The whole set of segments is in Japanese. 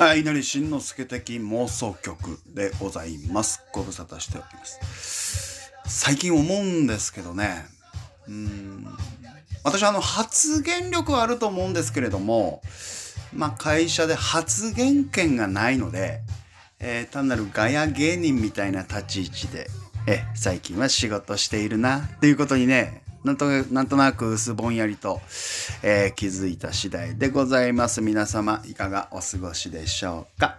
はい、稲荷慎之介的妄想曲でございます。ご無沙汰しております。最近思うんですけどね、うん、私あの発言力はあると思うんですけれども、まあ会社で発言権がないので、えー、単なるガヤ芸人みたいな立ち位置で、え、最近は仕事しているなっていうことにね、なんとなんとなく薄ぼんやりと、えー、気づいた次第でございます。皆様、いかがお過ごしでしょうか？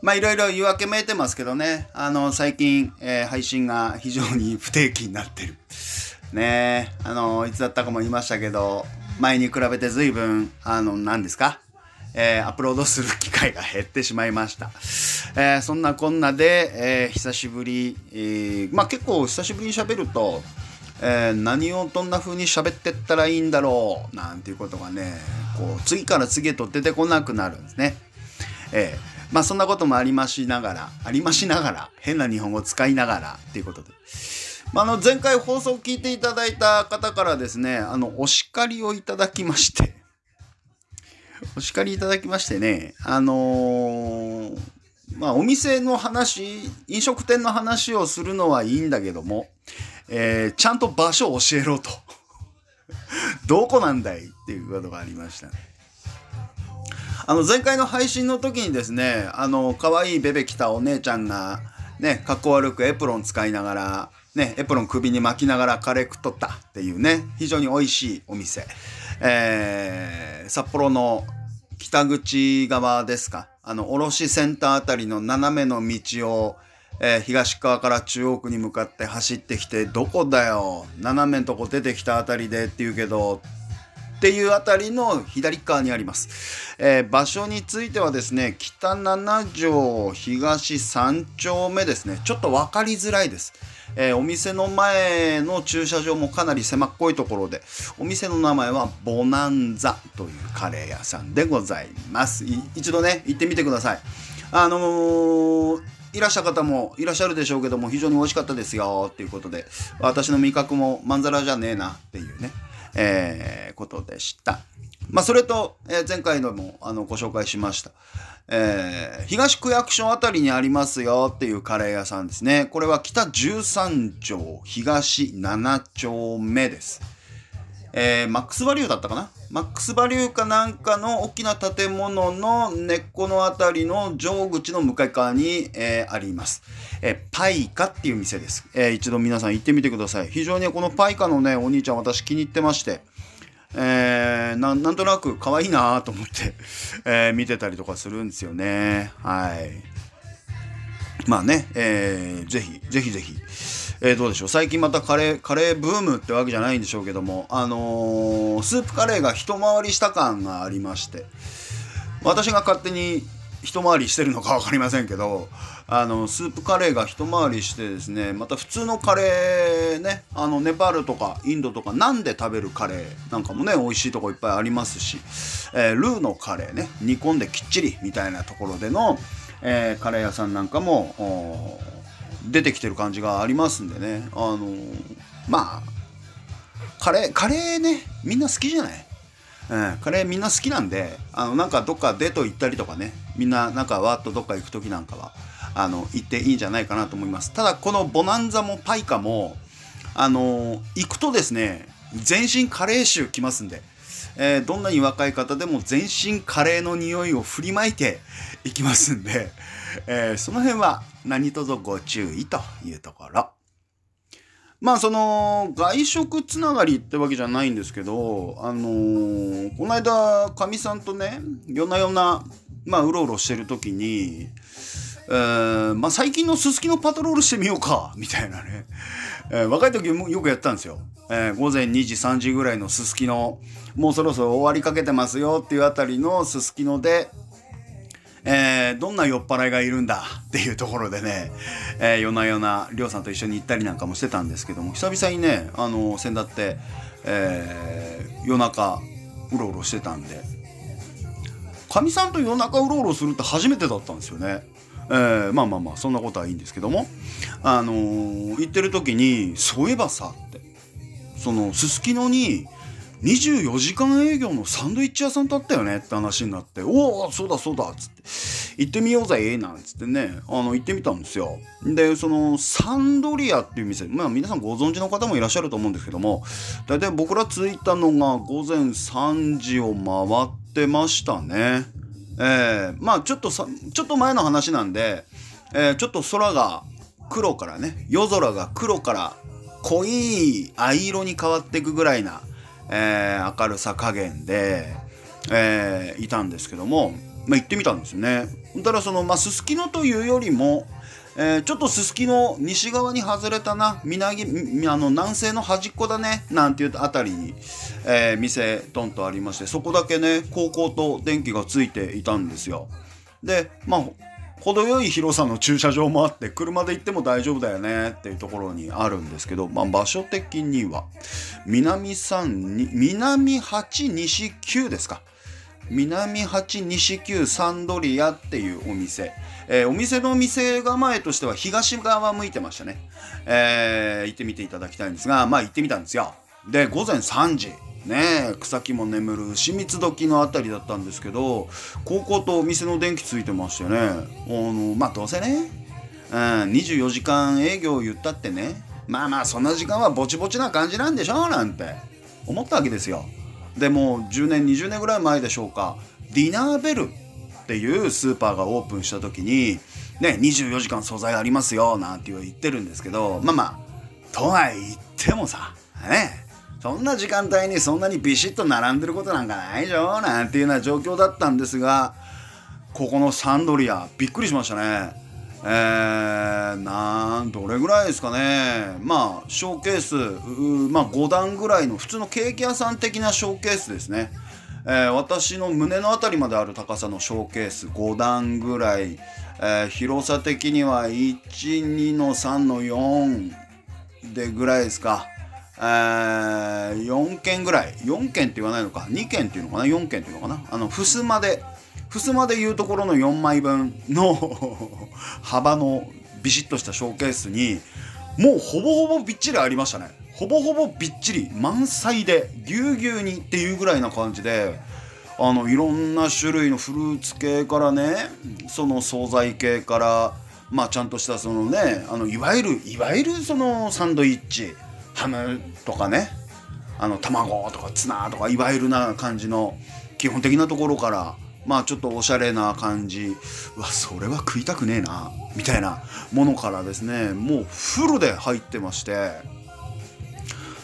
まあいろいろ言い訳めいてますけどね、あの、最近、えー、配信が非常に不定期になってる。ねあの、いつだったかも言いましたけど、前に比べて随分、あの、何ですか？えー、アップロードする機会が減ってしまいました。えー、そんなこんなで、えー、久しぶり、えー、まあ結構久しぶりに喋ると、えー、何をどんな風に喋ってったらいいんだろう？なんていうことがねこう次から次へと出てこなくなるんですね。えー、まあそんなこともありましながらありましながら変な日本語を使いながらっていうことで。まあ、の前回放送を聞いていただいた方からですねあのお叱りをいただきましてお叱りいただきましてねあのー、まあお店の話飲食店の話をするのはいいんだけどもえー、ちゃんと場所を教えろと どこなんだいっていうことがありましたね。あの前回の配信の時にですね、あの可愛いベベ着たお姉ちゃんがね、格好悪くエプロン使いながら、ね、エプロン首に巻きながらカレー食っとったっていうね、非常に美味しいお店。えー、札幌の北口側ですか、あの、卸センターあたりの斜めの道をえー、東側から中央区に向かって走ってきて、どこだよ、斜めんとこ出てきたあたりでって言うけど、っていうあたりの左側にあります。えー、場所についてはですね、北七条東3丁目ですね。ちょっと分かりづらいです。えー、お店の前の駐車場もかなり狭っこいところで、お店の名前はボナンザというカレー屋さんでございます。一度ね、行ってみてください。あのーいらっしゃる方もいらっしゃるでしょうけども、非常に美味しかったですよっていうことで、私の味覚もまんざらじゃねえなっていうね、えー、ことでした。まあ、それと、えー、前回のもあのご紹介しました。えー、東区役所あたりにありますよっていうカレー屋さんですね。これは北13条東7丁目です。えー、マックスバリューだったかな？マックスバリューかなんかの大きな建物の根っこのあたりの上口の向かい側に、えー、あります。えー、パイカっていう店です、えー。一度皆さん行ってみてください。非常にこのパイカのね、お兄ちゃん私気に入ってまして、えー、なんとなく可愛いなと思って、えー、見てたりとかするんですよね。はい。まあね、えー、ぜひ、ぜひぜひ、えー、どうでしょう最近またカレーカレーブームってわけじゃないんでしょうけどもあのー、スープカレーが一回りした感がありまして私が勝手に一回りしてるのか分かりませんけどあのスープカレーが一回りしてですねまた普通のカレーねあのネパールとかインドとかなんで食べるカレーなんかもね美味しいとこいっぱいありますし、えー、ルーのカレーね煮込んできっちりみたいなところでの、えー、カレー屋さんなんかも出てきてる感じがありますんでね。あのまあカレーカレーねみんな好きじゃない、うん、カレーみんな好きなんであのなんかどっかデート行ったりとかねみんななんかわっとどっか行く時なんかはあの行っていいんじゃないかなと思いますただこのボナンザもパイカもあの行くとですね全身カレー臭きますんでえー、どんなに若い方でも全身カレーの匂いを振りまいていきますんで、えー、その辺は何卒ご注意というところ。まあその外食つながりってわけじゃないんですけど、あのー、この間かみさんとね夜な夜なまあうろうろしてる時に、えー、まあ最近のすすきのパトロールしてみようか みたいなね、えー、若い時もよくやったんですよ。えー、午前2時3時ぐらいのすすきのもうそろそろ終わりかけてますよっていうあたりのすすきので、えー、どんな酔っ払いがいるんだっていうところでね、えー、夜な夜なりょうさんと一緒に行ったりなんかもしてたんですけども久々にねあの先だって、えー、夜中うろうろしてたんでかみさんと夜中うろうろするって初めてだったんですよね。えー、まあまあまあそんなことはいいんですけどもあのー、行ってる時にそういえばさってそのすすきのに24時間営業のサンドイッチ屋さんだったよねって話になって、おお、そうだそうだっつって、行ってみようぜ、なんつってね、あの、行ってみたんですよ。で、その、サンドリアっていう店、まあ皆さんご存知の方もいらっしゃると思うんですけども、大体僕ら着いたのが午前3時を回ってましたね。えー、まあちょっとさ、ちょっと前の話なんで、えー、ちょっと空が黒からね、夜空が黒から濃い藍色に変わっていくぐらいな、えー、明るさ加減で、えー、いたんですけども、まあ、行ってみたんですよね。ただその、まあ、すすきのというよりも、えー、ちょっとすすきの西側に外れたな。南あの南西の端っこだね。なんていうあたりに、えー、店ドンとありまして。そこだけね高校と電気がついていたんですよ。でまあ程よい広さの駐車場もあって車で行っても大丈夫だよね。っていうところにあるんですけど、まあ、場所的には南3に南8西9ですか。南8西9サンドリアっていうお店、えー、お店の店構えとしては東側向いてましたね、えー、行ってみていただきたいんですがまあ行ってみたんですよ。で午前3時。ね草木も眠る牛蜜時の辺りだったんですけど高校とお店の電気ついてましてね。あのまあどうせね、うん、24時間営業言ったってね。まあまあそんな時間はぼちぼちな感じなんでしょうなんて思ったわけですよ。でも10年20年ぐらい前でしょうか。ディナーベルっていうスーパーがオープンした時にね24時間素材ありますよなんて言ってるんですけどまあまあとは言ってもさねそんな時間帯にそんなにビシッと並んでることなんかないでしょなんていうような状況だったんですがここのサンドリアびっくりしましたね。えー、なんどれぐらいですかね。まあショーケースまあ5段ぐらいの普通のケーキ屋さん的なショーケースですね、えー、私の胸の辺りまである高さのショーケース5段ぐらい、えー、広さ的には12の3の4でぐらいですか。えー、4件ぐらい。4件って言わないのか。2件っていうのかな。4件っていうのかな。あの襖で襖でいうところの4枚分の 幅のビシッとしたショーケースにもうほぼほぼびっちりありましたね。ほぼほぼびっちり満載でぎゅうぎゅうにっていうぐらいな感じであのいろんな種類のフルーツ系からねその惣菜系からまあちゃんとしたそのねあのいわゆるいわゆるそのサンドイッチハムとかねあの卵とかツナとかいわゆるな感じの基本的なところからまあちょっとおしゃれな感じ。うわそれは食いたくねえな。みたいなものからですねもうフルで入ってまして。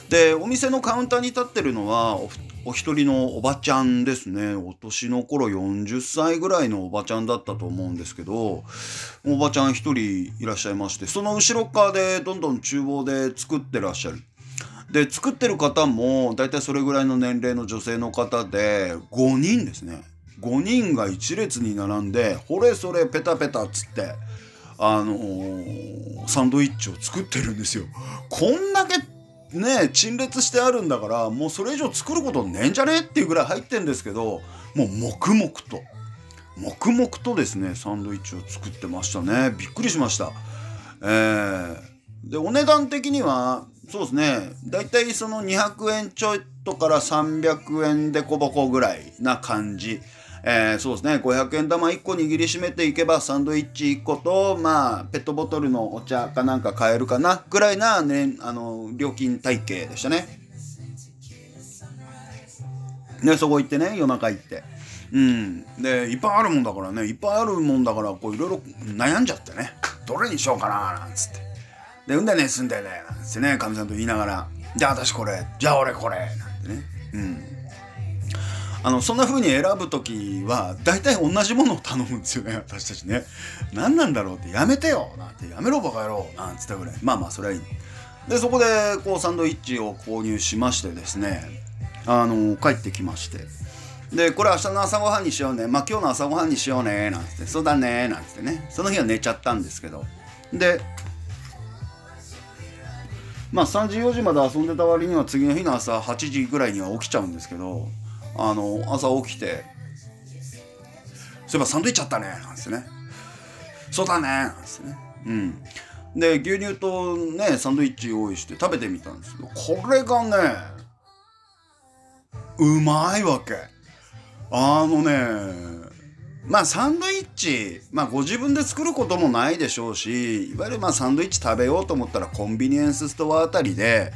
でお店のカウンターに立ってるのはお一人のおばちゃんですね。お年の頃40歳ぐらいのおばちゃんだったと思うんですけどおばちゃん一人いらっしゃいましてその後ろ側でどんどん厨房で作ってらっしゃる。で作ってる方も大体それぐらいの年齢の女性の方で5人ですね。5人が一列に並んでほれそれペタペタっつってあのー、サンドイッチを作ってるんですよ。こんだけね陳列してあるんだからもうそれ以上作ることねえんじゃねえっていうぐらい入ってんですけどもう黙々と黙々とですねサンドイッチを作ってましたね。びっくりしました。えー、でお値段的にはそうですねだいたいその200円ちょいとから300円でこぼこぐらいな感じえー、そうですね。500円玉1個握りしめていけばサンドイッチ1個とまあペットボトルのお茶かなんか買えるかなぐらいな、ね、あの料金体系でしたね。でそこ行ってね夜中行って。うん。でいっぱいあるもんだからね。いっぱいあるもんだからこういろいろ悩んじゃってね。どれにしようかななんつって。でうんだねすんだよねなんつってねかみさんと言いながら。じゃあ私これ。じゃあ俺これ。なんてね。うん。あのそんな風に選ぶ時は大体同じものを頼むんですよね 私たちね。何なんだろうってやめてよなんてやめろバカ野郎なんつったぐらいまあまあそれはいいでそこでこうサンドイッチを購入しましてですね。あの帰ってきまして。でこれ明日の朝ごはんにしようね。まあ今日の朝ごはんにしようねなんつって。そうだねなんつってね。その日は寝ちゃったんですけど。でまあ3時4時まで遊んでた割には次の日の朝8時ぐらいには起きちゃうんですけど。あの朝起きて「そういえばサンドイッチあったね」なんですね「そうだね」なんですね。うん。で牛乳とねサンドイッチ用意して食べてみたんですけどこれがねうまいわけ。あのねまあサンドイッチ、まあご自分で作ることもないでしょうし、いわゆるまあサンドイッチ食べようと思ったらコンビニエンスストアあたりで、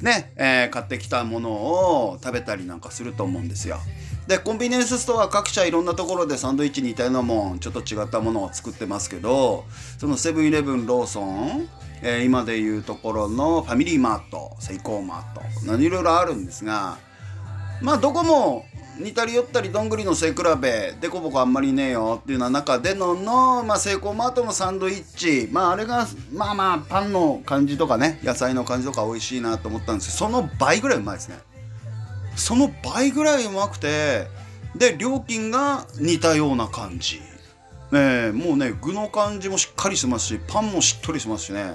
ね、えー、買ってきたものを食べたりなんかすると思うんですよ。で、コンビニエンスストア各社いろんなところでサンドイッチに似たようなもん、ちょっと違ったものを作ってますけど、そのセブンイレブン、ローソン、えー、今でいうところのファミリーマート、セイコーマート、何いろいろあるんですが、まあどこも似たり寄ったりどんぐりの背比べでこぼこあんまりねえよっていうような中でのの、まあ、セイコーマートのサンドイッチ。まああれがまあまあパンの感じとかね野菜の感じとか美味しいなと思ったんですけどその倍ぐらいうまいですね。その倍ぐらいうまくてで料金が似たような感じ。ねもうね具の感じもしっかりしてますしパンもしっとりしますしね。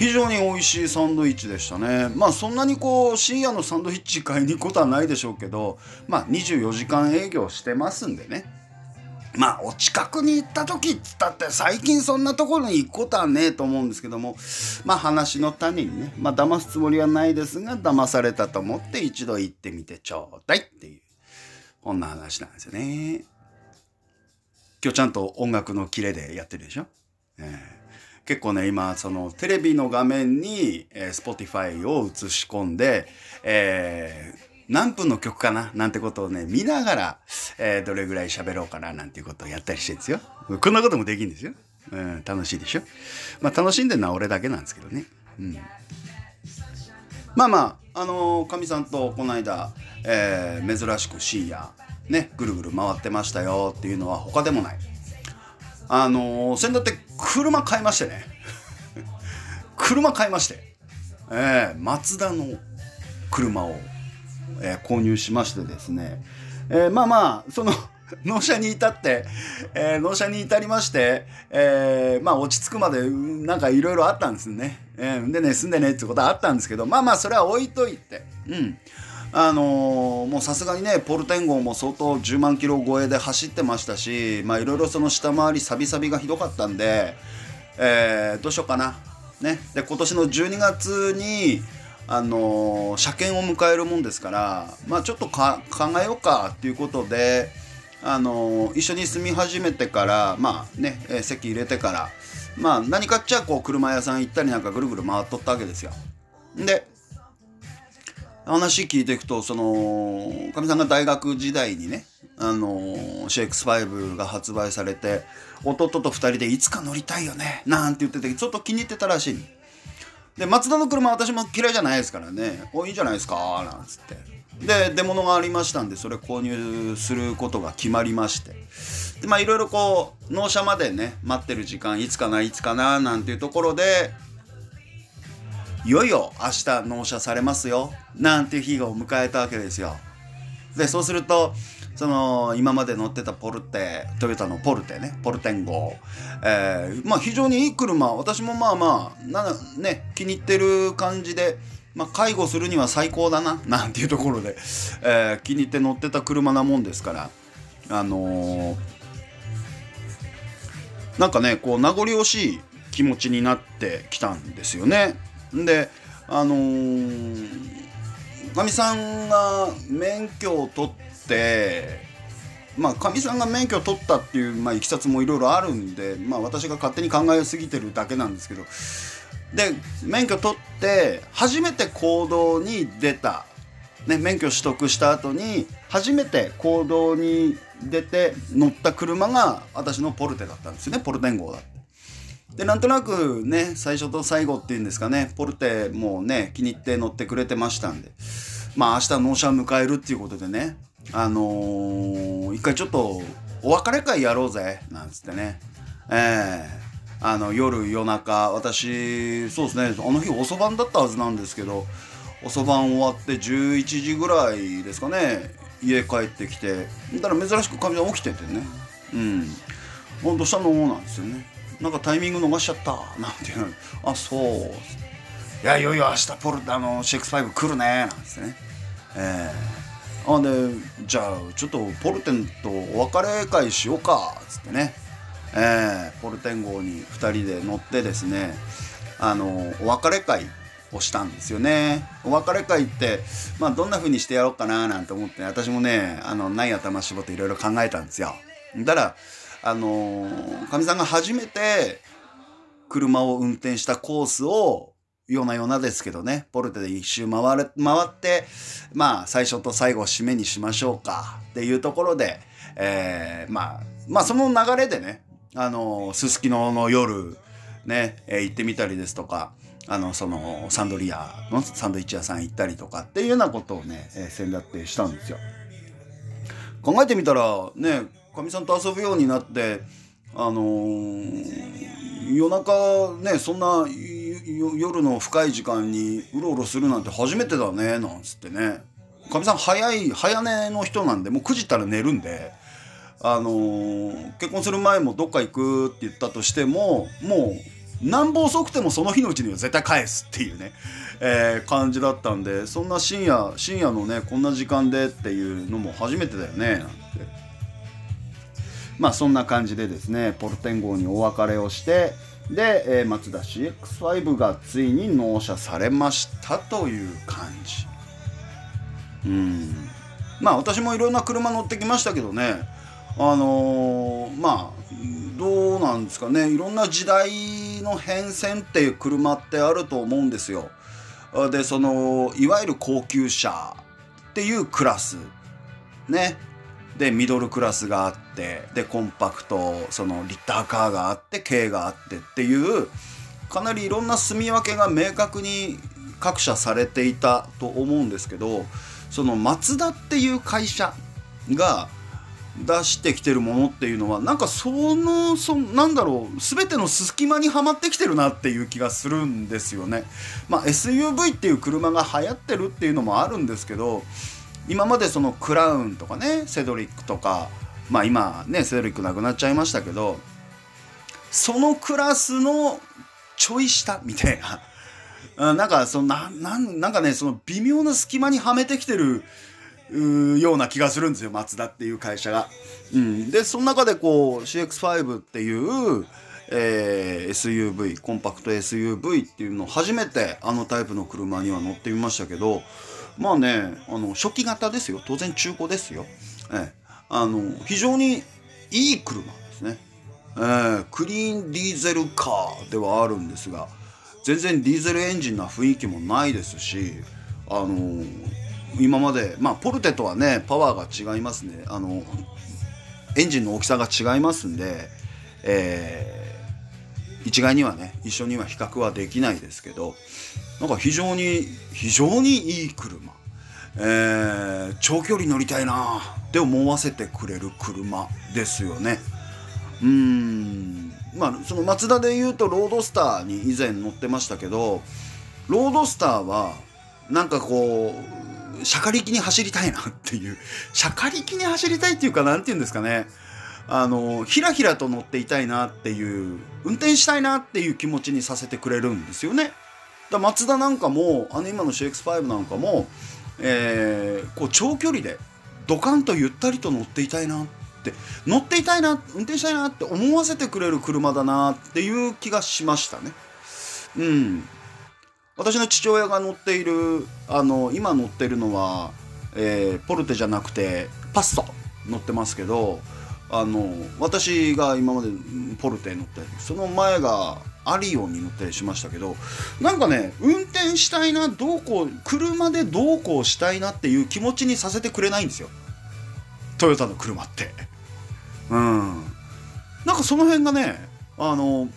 非常に美味しいサンドイッチでしたね。まあそんなにこう深夜のサンドイッチ買いに行くことはないでしょうけどまあ24時間営業してますんでね。まあお近くに行った時っつったって最近そんなところに行くことはねえと思うんですけどもまあ話の種にねまあ騙すつもりはないですが騙されたと思って一度行ってみてちょうだいっていうこんな話なんですよね。今日ちゃんと音楽のキレでやってるでしょ、えー結構ね、今、そのテレビの画面に、えー、Spotify を映し込んで、えー、何分の曲かな？なんてことをね、見ながら、えー、どれぐらい喋ろうかな？なんていうことをやったりしてるんですよ。こんなこともできるんですよ。うん、楽しいでしょ。まあ楽しんでるのは俺だけなんですけどね。うん。まあまあ、あのか、みさんとこの間、えー、珍しく深夜、ね、ぐるぐる回ってましたよっていうのは他でもない。あのー、先だって車買いましてね。車買いまして、えー、マツダの車を、えー、購入しましてですね、えー、まあまあその 納車に至って、えー、納車に至りまして、えー、まあ落ち着くまでなんかいろいろあったんですね、えー、でね住んでねってことはあったんですけどまあまあそれは置いといてうん。あのー、もうさすがにねポルテン号も相当10万キロ超えで走ってましたしまあいろいろその下回りサビサビがひどかったんで、えー、どうしようかな。ね。で今年の12月にあのー、車検を迎えるもんですからまあちょっと考えようかっていうことであの一緒に住み始めてからまあね、え席入れてからまあ何かっちゃこう車屋さん行ったりなんかぐるぐる回っとったわけですよ。で話聞いていくとそのかみさんが大学時代にねあの CX5 が発売されて弟と2人でいつか乗りたいよねなんて言っててちょっと気に入ってたらしいで松田の車私も嫌いじゃないですからね。おいいじゃないですかなんつって。で出物がありましたんでそれ購入することが決まりまして。でまあいろいろこう納車までね待ってる時間いつかないつかななんていうところでいよいよ明日納車されますよ。なんていう日を迎えたわけですよ。でそうするとその今まで乗ってたポルテトヨタのポルテねポルテン号、えー、まあ非常にいい車。私もまあまあなね気に入ってる感じでまあ、介護するには最高だななんていうところで、えー、気に入って乗ってた車なもんですから。あのー、なんかねこう名残惜しい気持ちになってきたんですよね。であのか、みさんが免許を取ってまあかみさんが免許を取ったっていう、まあ、いきさつもいろいろあるんで、まあ、私が勝手に考えすぎてるだけなんですけど。で免許取って初めて行動に出た、ね、免許取得した後に初めて行動に出て乗った車が私のポルテだったんですよね。ポルテン号だって。でなんとなくね最初と最後っていうんですかねポルテもね気に入って乗ってくれてましたんで。まあ明日納車迎えるっていうことでねあのー、一回ちょっとお別れ会やろうぜなんつってね。ええ。ー、あの夜夜中私そうですねあの日遅番だったはずなんですけど遅番終わって11時ぐらいですかね家帰ってきてだから珍しくかみさん起きててね。うん「どうしたの?」なんですよね。なんかタイミング逃しちゃった。なんていうあそう。いやいよいよ明日ポルあの6-5来るね。なんですね。えー、あでじゃあちょっとポルテンとお別れ会しようか。っつってね。えー、ポルテン号に2人で乗ってですね。あのお別れ会をしたんですよね。お別れ会って、まあどんな風にしてやろうかななんて思って、私もね、あの、ない頭絞っていろいろ考えたんですよ。だから、あのかみさんが初めて車を運転したコースを、ようなようなですけどね、ポルテで一周回れ、回って、まあ最初と最後締めにしましょうかっていうところで、えー、まあ、まあその流れでね、あのすすきのの夜、ね、え、行ってみたりですとか、あの、その、サンドリアのサンドイッチ屋さん行ったりとかっていうようなことをね、えー、先だってしたんですよ。考えてみたら、ね、かみさんと遊ぶようになって、あのー、夜中ね、そんな夜の深い時間にうろうろするなんて初めてだね、なんつってね。かみさん早い、早寝の人なんで、もう9時ったら寝るんで、あのー、結婚する前もどっか行くって言ったとしても、もう、なんぼ遅くてもその日のうちには絶対返すっていうね、えー、感じだったんで、そんな深夜、深夜のね、こんな時間でっていうのも初めてだよね、なんて。まあそんな感じでですね、ポルテン号にお別れをして、で、えー、マツダ CX5 がついに納車されましたという感じ。うん。まあ私もいろんな車乗ってきましたけどね、あのー、まあどうなんですかねいろんな時代の変遷っていう車ってあると思うんですよ。でそのいわゆる高級車っていうクラスねでミドルクラスがあってでコンパクトそのリッターカーがあって軽があってっていうかなりいろんな住み分けが明確に各社されていたと思うんですけどそのマツダっていう会社が出してきてるものっていうのはなんかそのそなんだろう全ての隙間にはまってきてるなっていう気がするんですよね。まあ、SUV っていう車が流行ってるっていうのもあるんですけど今までそのクラウンとかねセドリックとかまあ今ねセドリックなくなっちゃいましたけどそのクラスのちょい下みたいな。なんかそのななんかねその微妙な隙間にはめてきてるような気がするんですよマツダっていう会社が。うん、でその中でこう CX5 っていう、えー、SUV コンパクト SUV っていうのを初めてあのタイプの車には乗ってみましたけどまあねあの初期型ですよ。当然中古ですよ。えー、あの非常にいい車ですね。えー、クリーンディーゼルカーではあるんですが全然ディーゼルエンジンな雰囲気もないですしあの今までまあポルテとはねパワーが違いますね。あのエンジンの大きさが違いますんで、えー、一概にはね一緒には比較はできないですけどなんか非常に非常にいい車、えー、長距離乗りたいな。って思わせてくれる車ですよね。うん。まあそのマツダで言うとロードスターに以前乗ってましたけどロードスターはなんかこうしゃかりきに走りたいなっていう、しゃかりきに走りたいっていうか、なんて言うんですかね。あの、ひらひらと乗っていたいなっていう、運転したいなっていう気持ちにさせてくれるんですよね。だマツダなんかも、あの今の CX5 なんかも、えー、こう長距離でドカンとゆったりと乗っていたいなって乗っていたいな運転したいなって思わせてくれる車だなっていう気がしましたね。うん私の父親が乗っているあの今乗ってるのは、えー、ポルテじゃなくてパッソ乗ってますけどあの私が今までポルテ乗ってその前がアリオンに乗ったりしましたけどなんかね運転したいなどうこう車でどうこうしたいなっていう気持ちにさせてくれないんですよ。トヨタの車って。うん。なんかその辺がねあの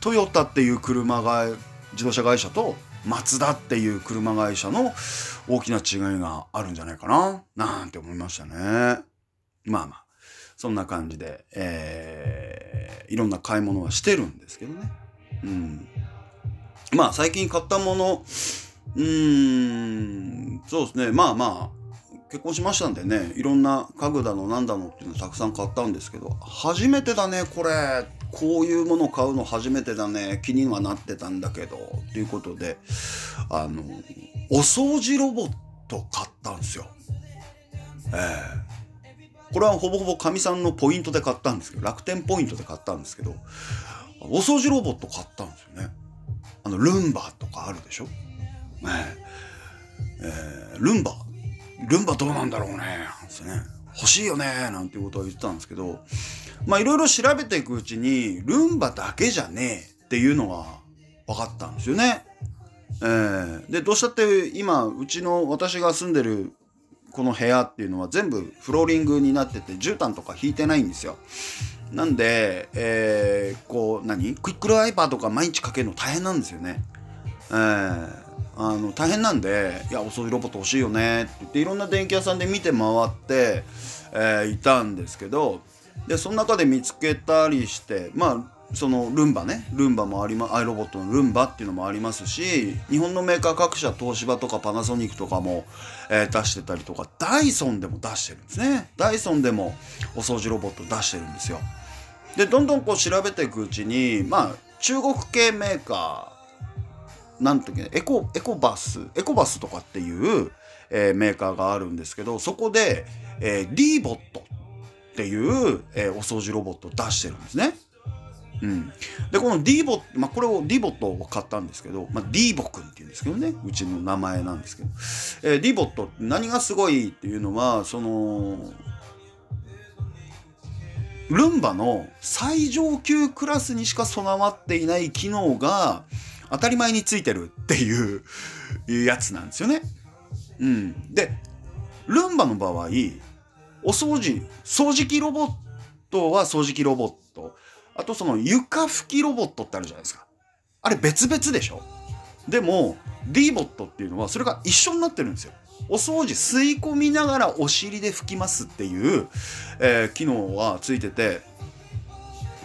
トヨタっていう車が自動車会社とマツダっていう車会社の大きな違いがあるんじゃないかななんて思いましたね。まあまあ、そんな感じで、えー、いろんな買い物はしてるんですけどね。うん。まあ最近買ったもの、うーん、そうですね。まあまあ、結婚しましたんでね、いろんな家具だのなんだのっていうのたくさん買ったんですけど、初めてだね、これ。こういうもの買うの初めてだね。気にはなってたんだけど。ということで、あの、お掃除ロボット買ったんですよ。ええー、これはほぼほぼかみさんのポイントで買ったんですけど、楽天ポイントで買ったんですけど、お掃除ロボット買ったんですよね。あのルンバとかあるでしょ、ねえ。ー、ルンバ。ルンバどうなんだろうね。なんてね。欲しいよね。なんていうことは言ってたんですけどまあいろいろ調べていくうちにルンバだけじゃねえっていうのが分かったんですよね。えー、でどうしたって今うちの私が住んでるこの部屋っていうのは全部フローリングになってて絨毯とか引いてないんですよ。なんで、えー、こう何？クイックルワイパーとか毎日かけるの大変なんですよね。えー、あの大変なんで「いやお掃除ロボット欲しいよね」って言っていろんな電気屋さんで見て回って、えー、いたんですけどでその中で見つけたりしてまあそのルンバねルンバもありまアイロボットのルンバっていうのもありますし日本のメーカー各社東芝とかパナソニックとかも、えー、出してたりとかダイソンでも出してるんですねダイソンでもお掃除ロボット出してるんですよでどんどんこう調べていくうちにまあ中国系メーカーなんていうエコエコバスエコバスとかっていう、えー、メーカーがあるんですけどそこで、えー、D ボットっていう、えー、お掃除ロボットを出してるんですね。うん、でこの D ボット、まあ、これを D ボットを買ったんですけど、まあ、D ボくんっていうんですけどね。うちの名前なんですけど、えー、D ボット何がすごいっていうのはそのルンバの最上級クラスにしか備わっていない機能が当たり前についてるっていうやつなんですよね。うん、でルンバの場合お掃除掃除機ロボットは掃除機ロボットあとその床拭きロボットってあるじゃないですか。あれ別々でしょ？でも D ボットっていうのはそれが一緒になってるんですよ。お掃除吸い込みながらお尻で拭きますっていう、えー、機能がついてて。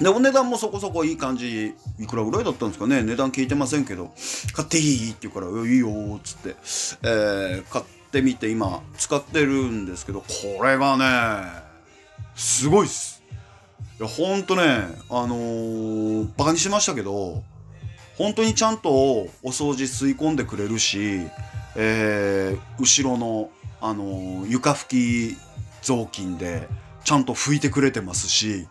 でお値段もそこそこいい感じ。いくらぐらいだったんですかね？値段聞いてませんけど。買っていい？って言うから「いいよ」っつって、えー、買ってみて今使ってるんですけどこれがねすごいっす。いやほんとねあのー、バカにしましたけど本当にちゃんとお掃除吸い込んでくれるし、えー、後ろの、あのー、床拭き雑巾でちゃんと拭いてくれてますし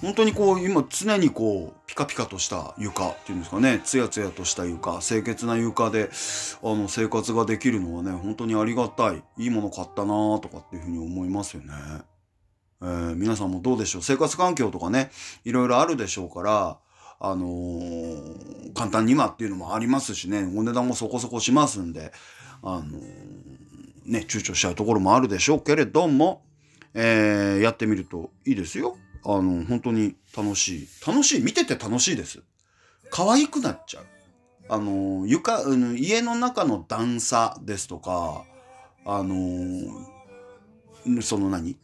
本当にこう今常にこうピカピカとした床っていうんですかねツヤツヤとした床清潔な床であの生活ができるのはね本当にありがたいいいもの買ったなとかっていうふうに思いますよね。えー、皆さんもどうでしょう？生活環境とかねいろいろあるでしょうからあのー、簡単に今っていうのもありますしねお値段もそこそこしますんであのー、ね躊躇しちゃうところもあるでしょうけれども、えー、やってみるといいですよ。あの本当に楽しい。楽しい。見てて楽しいです。可愛くなっちゃう。あの床家の中の段差ですとかあのその何？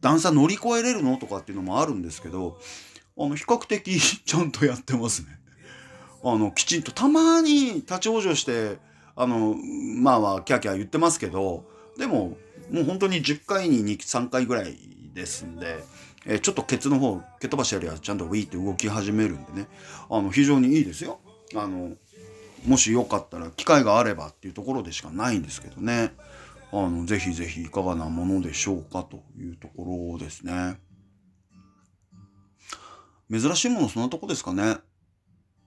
段差乗り越えれるの？とかっていうのもあるんですけど、あの、比較的 ちゃんとやってますね。あの、きちんとたまに立ち往生して、あの、まあまあ、キャーキャー言ってますけど、でも、もう本当に10回に2、3回ぐらいですんで、え、ちょっとケツの方、蹴飛ばしやりゃちゃんとウィーって動き始めるんでね、あの、非常にいいですよ。あの、もしよかったら、機会があればっていうところでしかないんですけどね。あの、ぜひぜひいかがなものでしょうかというところですね。珍しいものそんなとこですかね。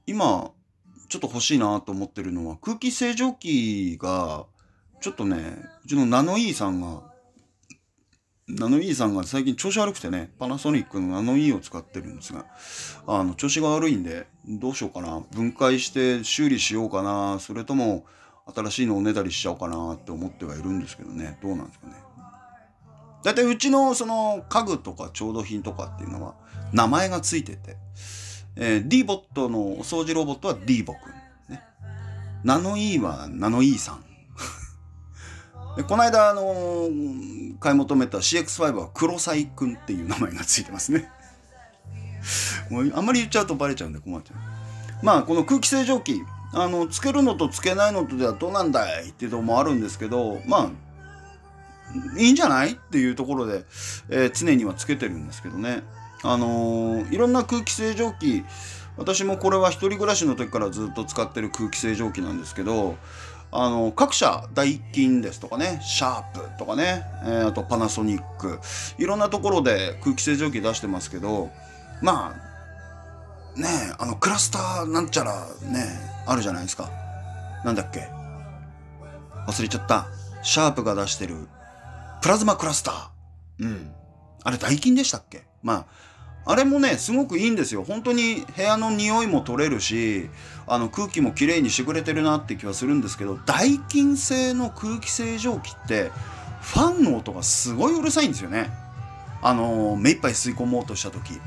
今、ちょっと欲しいなと思ってるのは空気清浄機が、ちょっとね、うちのナノイーさんが、ナノイーさんが最近調子悪くてね、パナソニックのナノイーを使ってるんですが、あの、調子が悪いんで、どうしようかな。分解して修理しようかな。それとも、新しいのをねだりしちゃおうかなって思ってはいるんですけどね。どうなんですかね。大体うちのその家具とか調度品とかっていうのは名前がついてて、えー、D ボットのお掃除ロボットは D ボくん、ね、ナノイーはナノイーさん。でこの間あのー、買い求めた CX5 は黒サイくんっていう名前がついてますね。もうあんまり言っちゃうとバレちゃうんで困っちゃう。まあこの空気清浄機あのつけるのとつけないのとではどうなんだいっていうのもあるんですけどまあいいんじゃないっていうところで、えー、常にはつけてるんですけどね。あのー、いろんな空気清浄機私もこれは一人暮らしの時からずっと使ってる空気清浄機なんですけどあの各社ダイキンですとかねシャープとかね、えー、あとパナソニックいろんなところで空気清浄機出してますけどまあねあのクラスターなんちゃらねあるじゃないですか。なんだっけ忘れちゃった。シャープが出してるプラズマクラスター。うん。あれ、ダイキンでしたっけまあ、あれもね、すごくいいんですよ。本当に部屋の匂いも取れるし、あの空気もきれいにしてくれてるなって気はするんですけど、ダイキン製の空気清浄機って、ファンの音がすごいうるさいんですよね。あの目いっぱい吸い込もうとした時、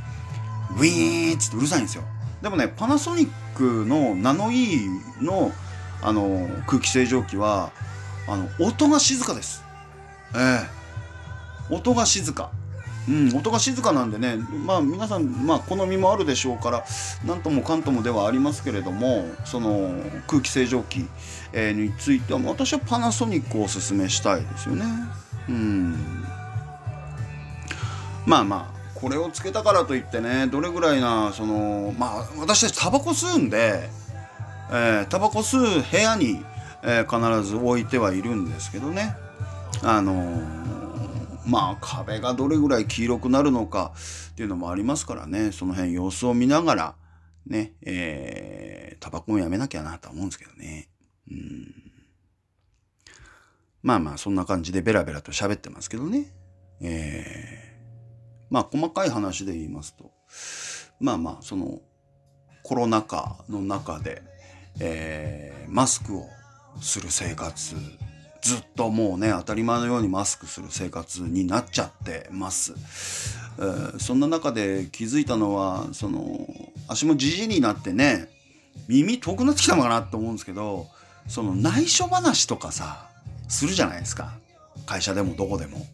ウィーンってうるさいんですよ。でもね、パナソニックのナノイーの、あの空気清浄機は、あの、音が静かです。ええ音が静か。うん、音が静かなんでね、まあ皆さん、まあ好みもあるでしょうから、なんともかんともではありますけれども、その空気清浄機、えー、については、私はパナソニックをおすすめしたいですよね。うん。まあまあ、これをつけたからといってね、どれぐらいな、その、まあ私たちタバコ吸うんで、えー、タバコ吸う部屋に、えー、必ず置いてはいるんですけどね。あのーまあ壁がどれぐらい黄色くなるのかっていうのもありますからね、その辺様子を見ながら、ね、えー、タバコもやめなきゃなと思うんですけどね。うん。まあまあそんな感じでベラベラと喋ってますけどね。えー、まあ細かい話で言いますと、まあまあそのコロナ禍の中で、えー、マスクをする生活ずっともうね、当たり前のようにマスクする生活になっちゃってます。えー、そんな中で気づいたのは、その、足もじじになってね、耳遠くなってきたのかなって思うんですけど、その内緒話とかさ、するじゃないですか。会社でもどこでも。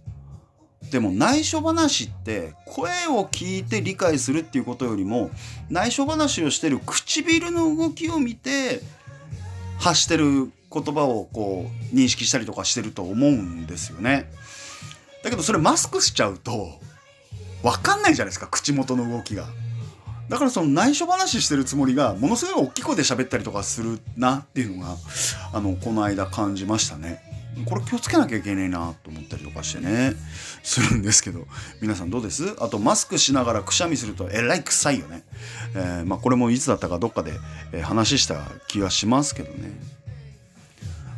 でも内緒話って声を聞いて理解するっていうことよりも内緒話をしてる唇の動きを見て発してる言葉をこう認識したりとかしてると思うんですよね。だけどそれマスクしちゃうと分かんないじゃないですか口元の動きが。だからその内緒話してるつもりがものすごい大きい声で喋ったりとかするなっていうのがあのこの間感じましたね。これ気をつけなきゃいけないなと思ったりとかしてね。するんですけど。皆さんどうです？あとマスクしながらくしゃみするとえらい臭いよね、えー、まあこれもいつだったかどっかで話した気がしますけどね。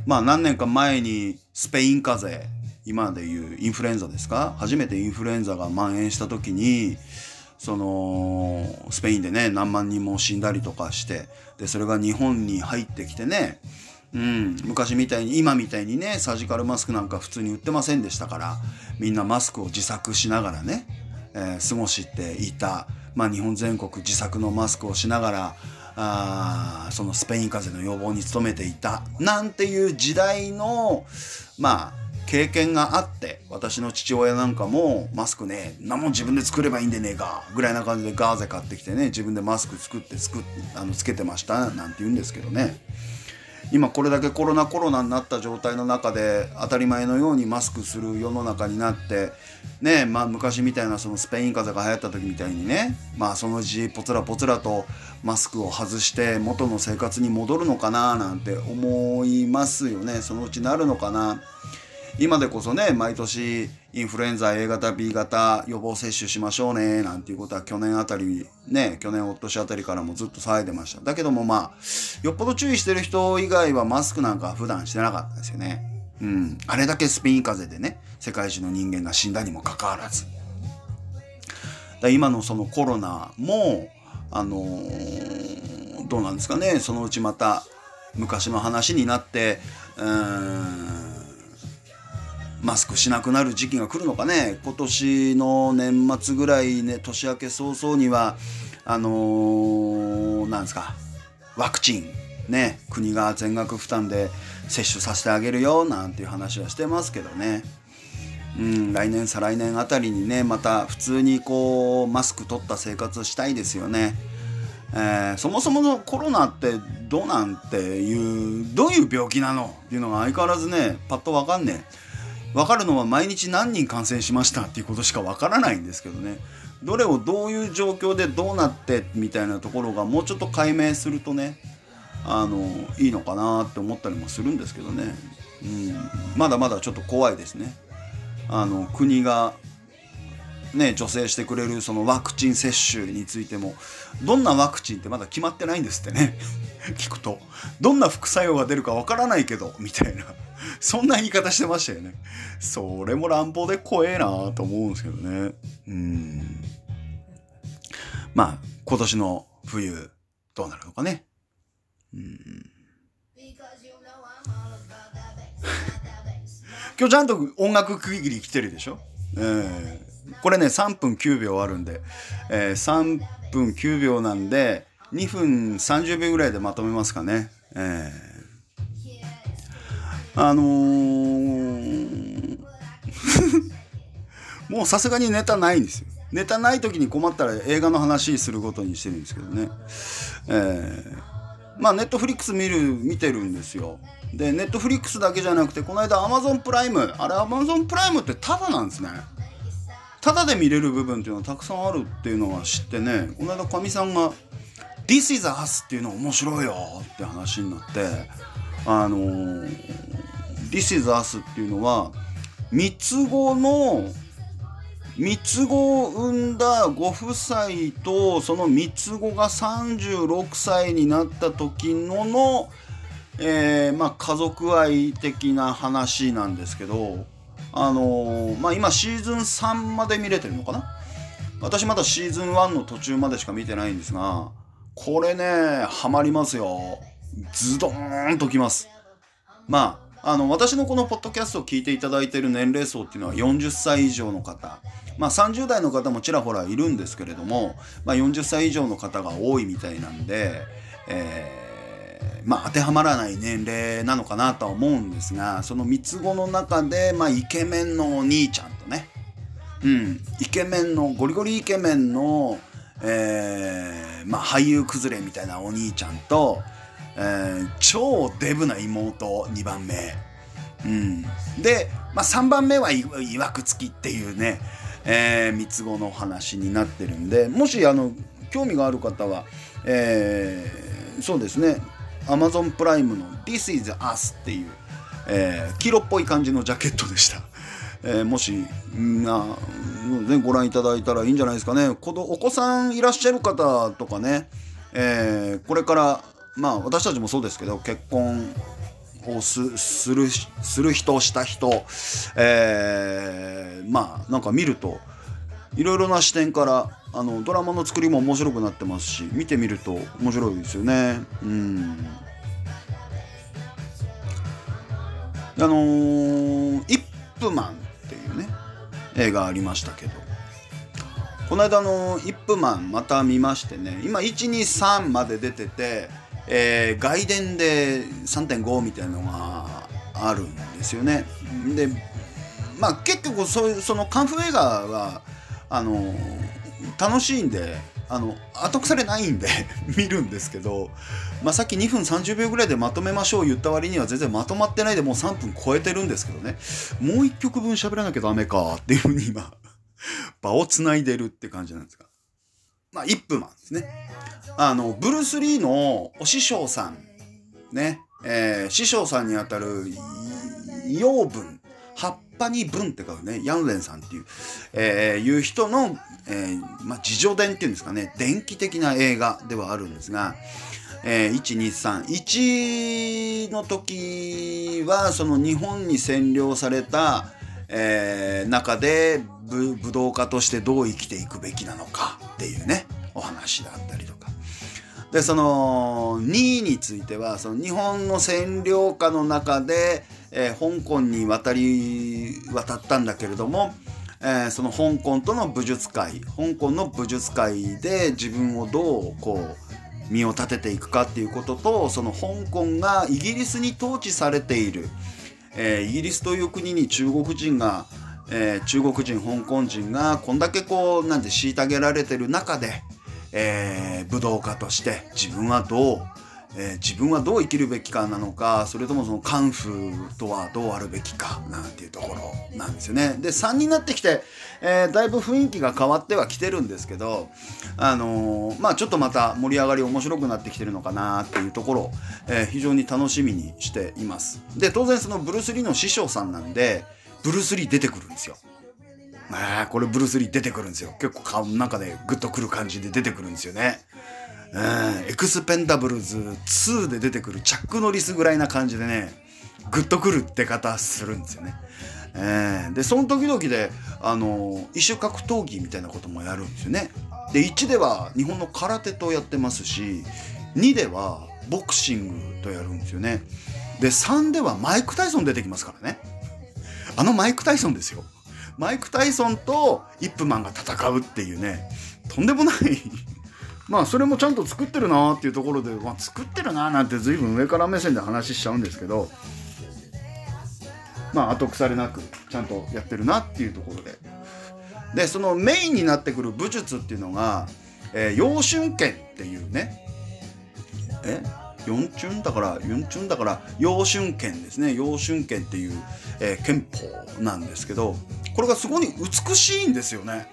まあ何年か前にスペイン風邪今でいうインフルエンザですか？初めてインフルエンザが蔓延した時にそのスペインでね何万人も死んだりとかしてでそれが日本に入ってきてねうん、昔みたいに今みたいにねサジカルマスクなんか普通に売ってませんでしたからみんなマスクを自作しながらね、えー、過ごしていた、まあ、日本全国自作のマスクをしながらあそのスペイン風邪の予防に努めていたなんていう時代のまあ経験があって私の父親なんかもマスクね何も自分で作ればいいんでねえかぐらいな感じでガーゼ買ってきてね自分でマスク作って作っあのつけてましたなんて言うんですけどね。今これだけコロナコロナになった状態の中で当たり前のようにマスクする世の中になってねまあ昔みたいなそのスペイン風邪が流行った時みたいにねまあそのうちポツラポツラとマスクを外して元の生活に戻るのかななんて思いますよね。そのうちなるのかな。今でこそね毎年インフルエンザ A 型 B 型予防接種しましょうねなんていうことは去年あたりね去年おとしあたりからもずっと騒いでました。だけどもまあよっぽど注意してる人以外はマスクなんか普段してなかったですよね。うん。あれだけスペイン風邪でね世界中の人間が死んだにもかかわらず。だ今のそのコロナもあのー、どうなんですかね。そのうちまた昔の話になってうーんマスクしなくなる時期が来るのかね今年の年末ぐらいね年明け早々にはあのー、なんですかワクチンね国が全額負担で接種させてあげるよなんていう話はしてますけどねうん来年再来年あたりにねまた普通にこうマスク取った生活したいですよね。えー、そもそものコロナってどうなんていうどういう病気なのっていうのが相変わらずねパッと分かんねえ。分かるのは毎日何人感染しましたっていうことしか分からないんですけどねどれをどういう状況でどうなってみたいなところがもうちょっと解明するとねあのいいのかなって思ったりもするんですけどね、うん、まだまだちょっと怖いですねあの国がね、助成してくれるそのワクチン接種についても、どんなワクチンってまだ決まってないんですってね。聞くと。どんな副作用が出るかわからないけど、みたいな。そんな言い方してましたよね。それも乱暴で怖えなと思うんですけどね。うん。まあ、今年の冬、どうなるのかね。うん。今日ちゃんと音楽区切り来てるでしょ？えーこれね3分9秒あるんで、えー、3分9秒なんで2分30秒ぐらいでまとめますかね。えー、あのー、もうさすがにネタないんですよ。ネタない時に困ったら映画の話することにしてるんですけどね。えー、まあネットフリックス見る見てるんですよ。でネットフリックスだけじゃなくてこの間アマゾンプライムあれアマゾンプライムってタダなんですね。ただで見れる部分っていうのはたくさんあるっていうのは知ってねこの間かみさんが「This is Us」っていうの面白いよって話になってあのー「This is Us」っていうのは三つ子の三つ子を産んだご夫妻とその三つ子が36歳になった時のの、えー、まあ、家族愛的な話なんですけどあのー、まあ、今シーズン3まで見れてるのかな？私まだシーズン1の途中までしか見てないんですが、これね、ハマりますよ。ズドーンときます。まあ、あの、私のこのポッドキャストを聞いていただいている年齢層っていうのは40歳以上の方。まあ30代の方もちらほらいるんですけれども、まあ40歳以上の方が多いみたいなんで、えーまあ、当てはまらない年齢なのかなとは思うんですがその三つ子の中で、まあ、イケメンのお兄ちゃんとね、うん、イケメンのゴリゴリイケメンの、えーまあ、俳優崩れみたいなお兄ちゃんと、えー、超デブな妹2番目、うん、で、まあ、3番目はいわくつきっていうね、えー、三つ子の話になってるんでもしあの興味がある方は、えー、そうですね Amazon プライムの This is Us っていう、えー、黄色っぽい感じのジャケットでした。えー、もし、な、ね、ご覧いただいたらいいんじゃないですかね。このお子さんいらっしゃる方とかね、えー、これから、まあ私たちもそうですけど、結婚をすするする人した人、えー、まあなんか見るといろいろな視点からあのドラマの作りも面白くなってますし見てみると面白いですよね。うん。あのー、イップマンっていうね映画ありましたけど。この間のイップマンまた見ましてね今123まで出てて、えー、外伝で3.5みたいなのがあるんですよね。でまあ結局そういうそのカンフー映画はあの楽しいんであの後腐れないんで 見るんですけど、まあ、さっき2分30秒ぐらいでまとめましょう言った割には全然まとまってないでもう3分超えてるんですけどね。もう1曲分喋らなきゃダメかっていうふうに今 場をつないでるって感じなんですが。まあ1分なんですね。あのブルース・リーのお師匠さんね、えー、師匠さんにあたる養分葉っぱに文って書くね、ヤンレンさんっていう、えー、いう人の、えー、まあ、自助伝っていうんですかね、電気的な映画ではあるんですが、えー、123 1の時はその日本に占領された、えー、中で武道家としてどう生きていくべきなのかっていうねお話だったりとか。でその2位についてはその日本の占領下の中でえー、香港に渡り渡ったんだけれども、えー、その香港との武術界香港の武術界で自分をどうこう身を立てていくかっていうこととその香港がイギリスに統治されている、えー、イギリスという国に中国人が、えー、中国人香港人がこんだけこうなんて虐げられてる中で、えー、武道家として自分はどうえー、自分はどう生きるべきかなのかそれともそのカンフーとはどうあるべきかなんていうところなんですよね。で3になってきて、えー、だいぶ雰囲気が変わってはきてるんですけどあのー、まあちょっとまた盛り上がり面白くなってきてるのかなっていうところ、え非常に楽しみにしています。で当然そのブルース・リーの師匠さんなんでブルース・リー出てくるんですよ。あこれブルース・リー出てくるんですよ結構顔の中でグッとくる感じで出てくるんですよねエクスペンダブルズ2で出てくるチャック・ノリスぐらいな感じでねグッとくるって方するんですよね。えー、でその時々であの異種格闘技みたいなこともやるんですよね。で1では日本の空手とやってますし2ではボクシングとやるんですよね。で3ではマイク・タイソン出てきますからね。あのマイク・タイソンですよ。マイク・タイソンとイップマンが戦うっていうねとんでもないまあそれもちゃんと作ってるなーっていうところで、まあ、作ってるななんて随分上から目線で話しちゃうんですけどまあ後腐れなくちゃんとやってるなっていうところで。でそのメインになってくる武術っていうのが、えー、陽春剣っていうねえ？四春だから四春だから陽春剣ですね。陽春剣っていう、えー、憲法なんですけどこれがすごい美しいんですよね。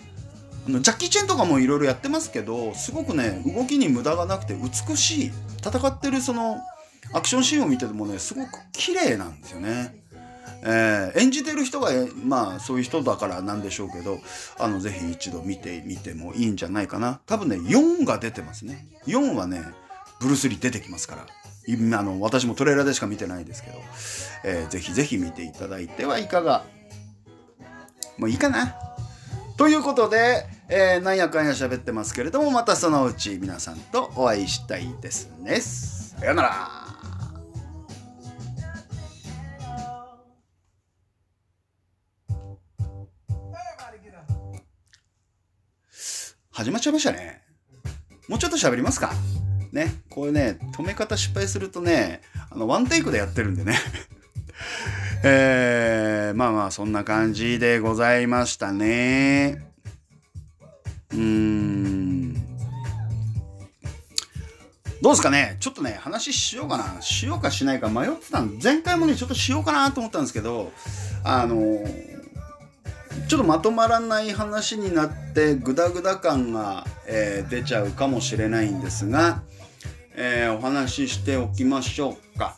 あのジャッキー・チェンとかもいろいろやってますけどすごくね動きに無駄がなくて美しい戦ってるそのアクションシーンを見ててもねすごく綺麗なんですよね。えー、演じてる人がまあそういう人だからなんでしょうけどあのぜひ一度見てみてもいいんじゃないかな。多分ね4が出てますね。4はねブルース・リー出てきますから。あの私もトレーラーでしか見てないですけど、えー、ぜひぜひ見ていただいてはいかが。もういいかな。ということで、えー、なんやかんや喋ってますけれどもまたそのうち皆さんとお会いしたいですねさようなら始まっちゃいましたね。もうちょっと喋りますか。ね。こういうね、止め方失敗するとね、あの、ワンテイクでやってるんでね。えー、まあまあ、そんな感じでございましたね。うん。どうですかね？ちょっとね、話しようかな。しようかしないか迷ってたん前回もね、ちょっとしようかなと思ったんですけど、あのーちょっとまとまらない話になってグダグダ感が、えー、出ちゃうかもしれないんですが、えー、お話ししておきましょうか。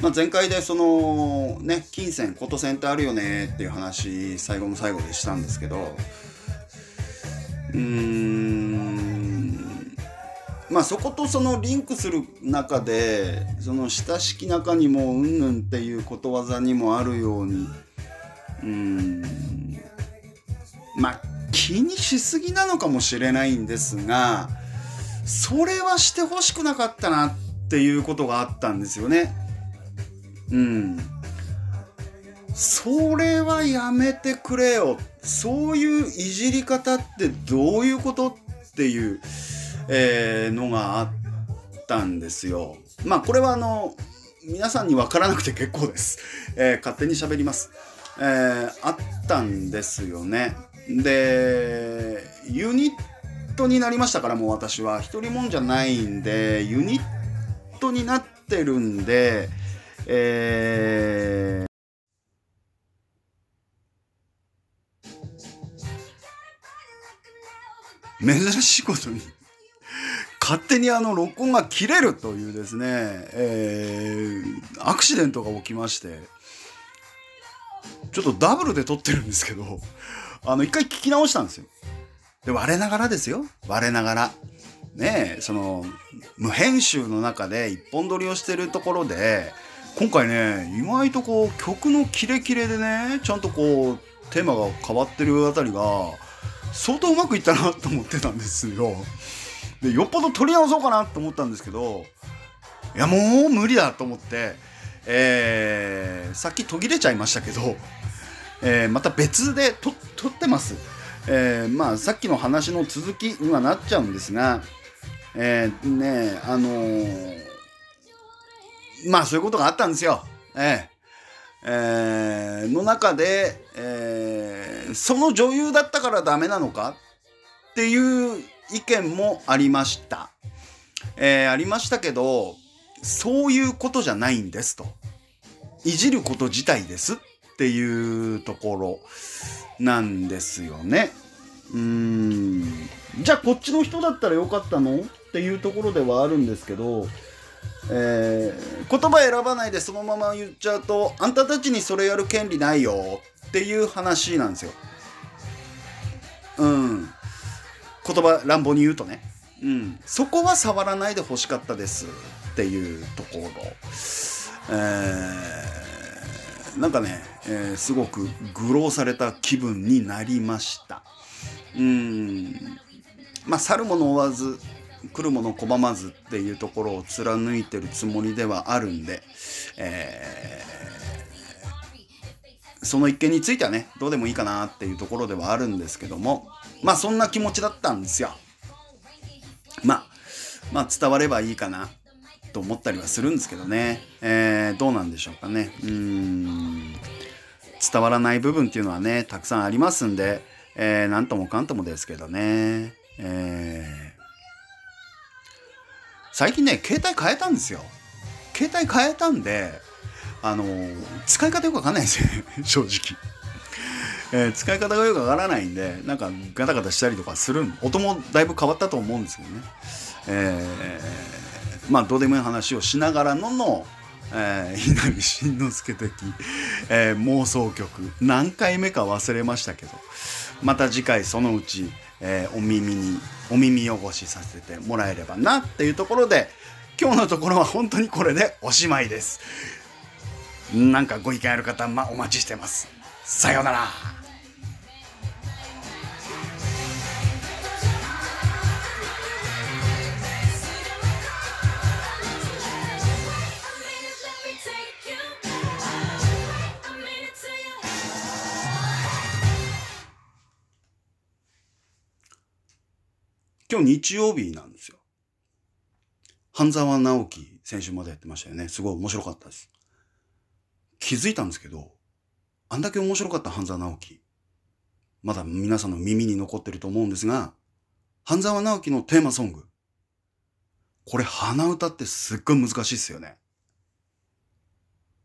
まあ、前回でそのね金銭琴線ってあるよねっていう話最後の最後でしたんですけどうーんまあそことそのリンクする中でその親しき中にもうんぬんっていうことわざにもあるようにうんまあ気にしすぎなのかもしれないんですがそれはしてほしくなかったなっていうことがあったんですよね。うん。それはやめてくれよ。そういういじり方ってどういうことっていう。えー、のがあったんですよ。まあこれはあの皆さんに分からなくて結構です。えー、勝手に喋ります。えー、あったんですよね。でユニットになりましたからもう私は一人もんじゃないんでユニットになってるんで、えー、珍しいことに勝手にあの録音が切れるというですね、えー、アクシデントが起きましてちょっとダブルで撮ってるんですけどあの一回聞き直したんですよ。で我ながらですよ。我ながら。ねその無編集の中で一本撮りをしてるところで今回ね意外とこう曲のキレキレでねちゃんとこうテーマが変わってるあたりが相当うまくいったなと思ってたんですよ。でよっぽど撮り直そうかなと思ったんですけどいやもう無理だと思って、えー、さっき途切れちゃいましたけど、えー、また別で撮ってます、えー、まあさっきの話の続きにはなっちゃうんですがえー、ねあのー、まあそういうことがあったんですよ。えーえー、の中で、えー、その女優だったからダメなのか？っていう意見もありました。えー、ありましたけど、そういうことじゃないんですと。いじること自体ですっていうところなんですよね。うーん。じゃあこっちの人だったらよかったの？っていうところではあるんですけど、えー、言葉選ばないでそのまま言っちゃうとあんたたちにそれやる権利ないよっていう話なんですよ。うん。言葉乱暴に言うとね。うん。そこは触らないでほしかったですっていうところ。えー、なんかね、えー、すごく愚弄された気分になりました。うん。まあ去る者追わず来る者拒まずっていうところを貫いてるつもりではあるんで、えー、その一件についてはねどうでもいいかなっていうところではあるんですけどもまあそんな気持ちだったんですよ。まあまあ伝わればいいかなと思ったりはするんですけどね、えー、どうなんでしょうかね。うん。伝わらない部分っていうのはねたくさんありますんで、えー、ともかんともですけどね、えー、最近ね携帯変えたんですよ。携帯変えたんであの使い方よくわかんないんですよ 正直。えー、使い方がよくわからないんでなんかガタガタしたりとかする音もだいぶ変わったと思うんですけどね、えー、まあどうでもいい話をしながらのの、えー、稲荷慎之介的、えー、妄想曲。何回目か忘れましたけど。また次回そのうち、えー、お耳にお耳汚しさせてもらえればなっていうところで今日のところは本当にこれでおしまいです。なんかご意見ある方、ま、お待ちしてます。さようなら。今日日曜日なんですよ。半沢直樹先週までやってましたよね。すごい面白かったです。気づいたんですけど、あんだけ面白かった半沢直樹、まだ皆さんの耳に残ってると思うんですが、半沢直樹のテーマソング。これ鼻歌ってすっごい難しいっすよね。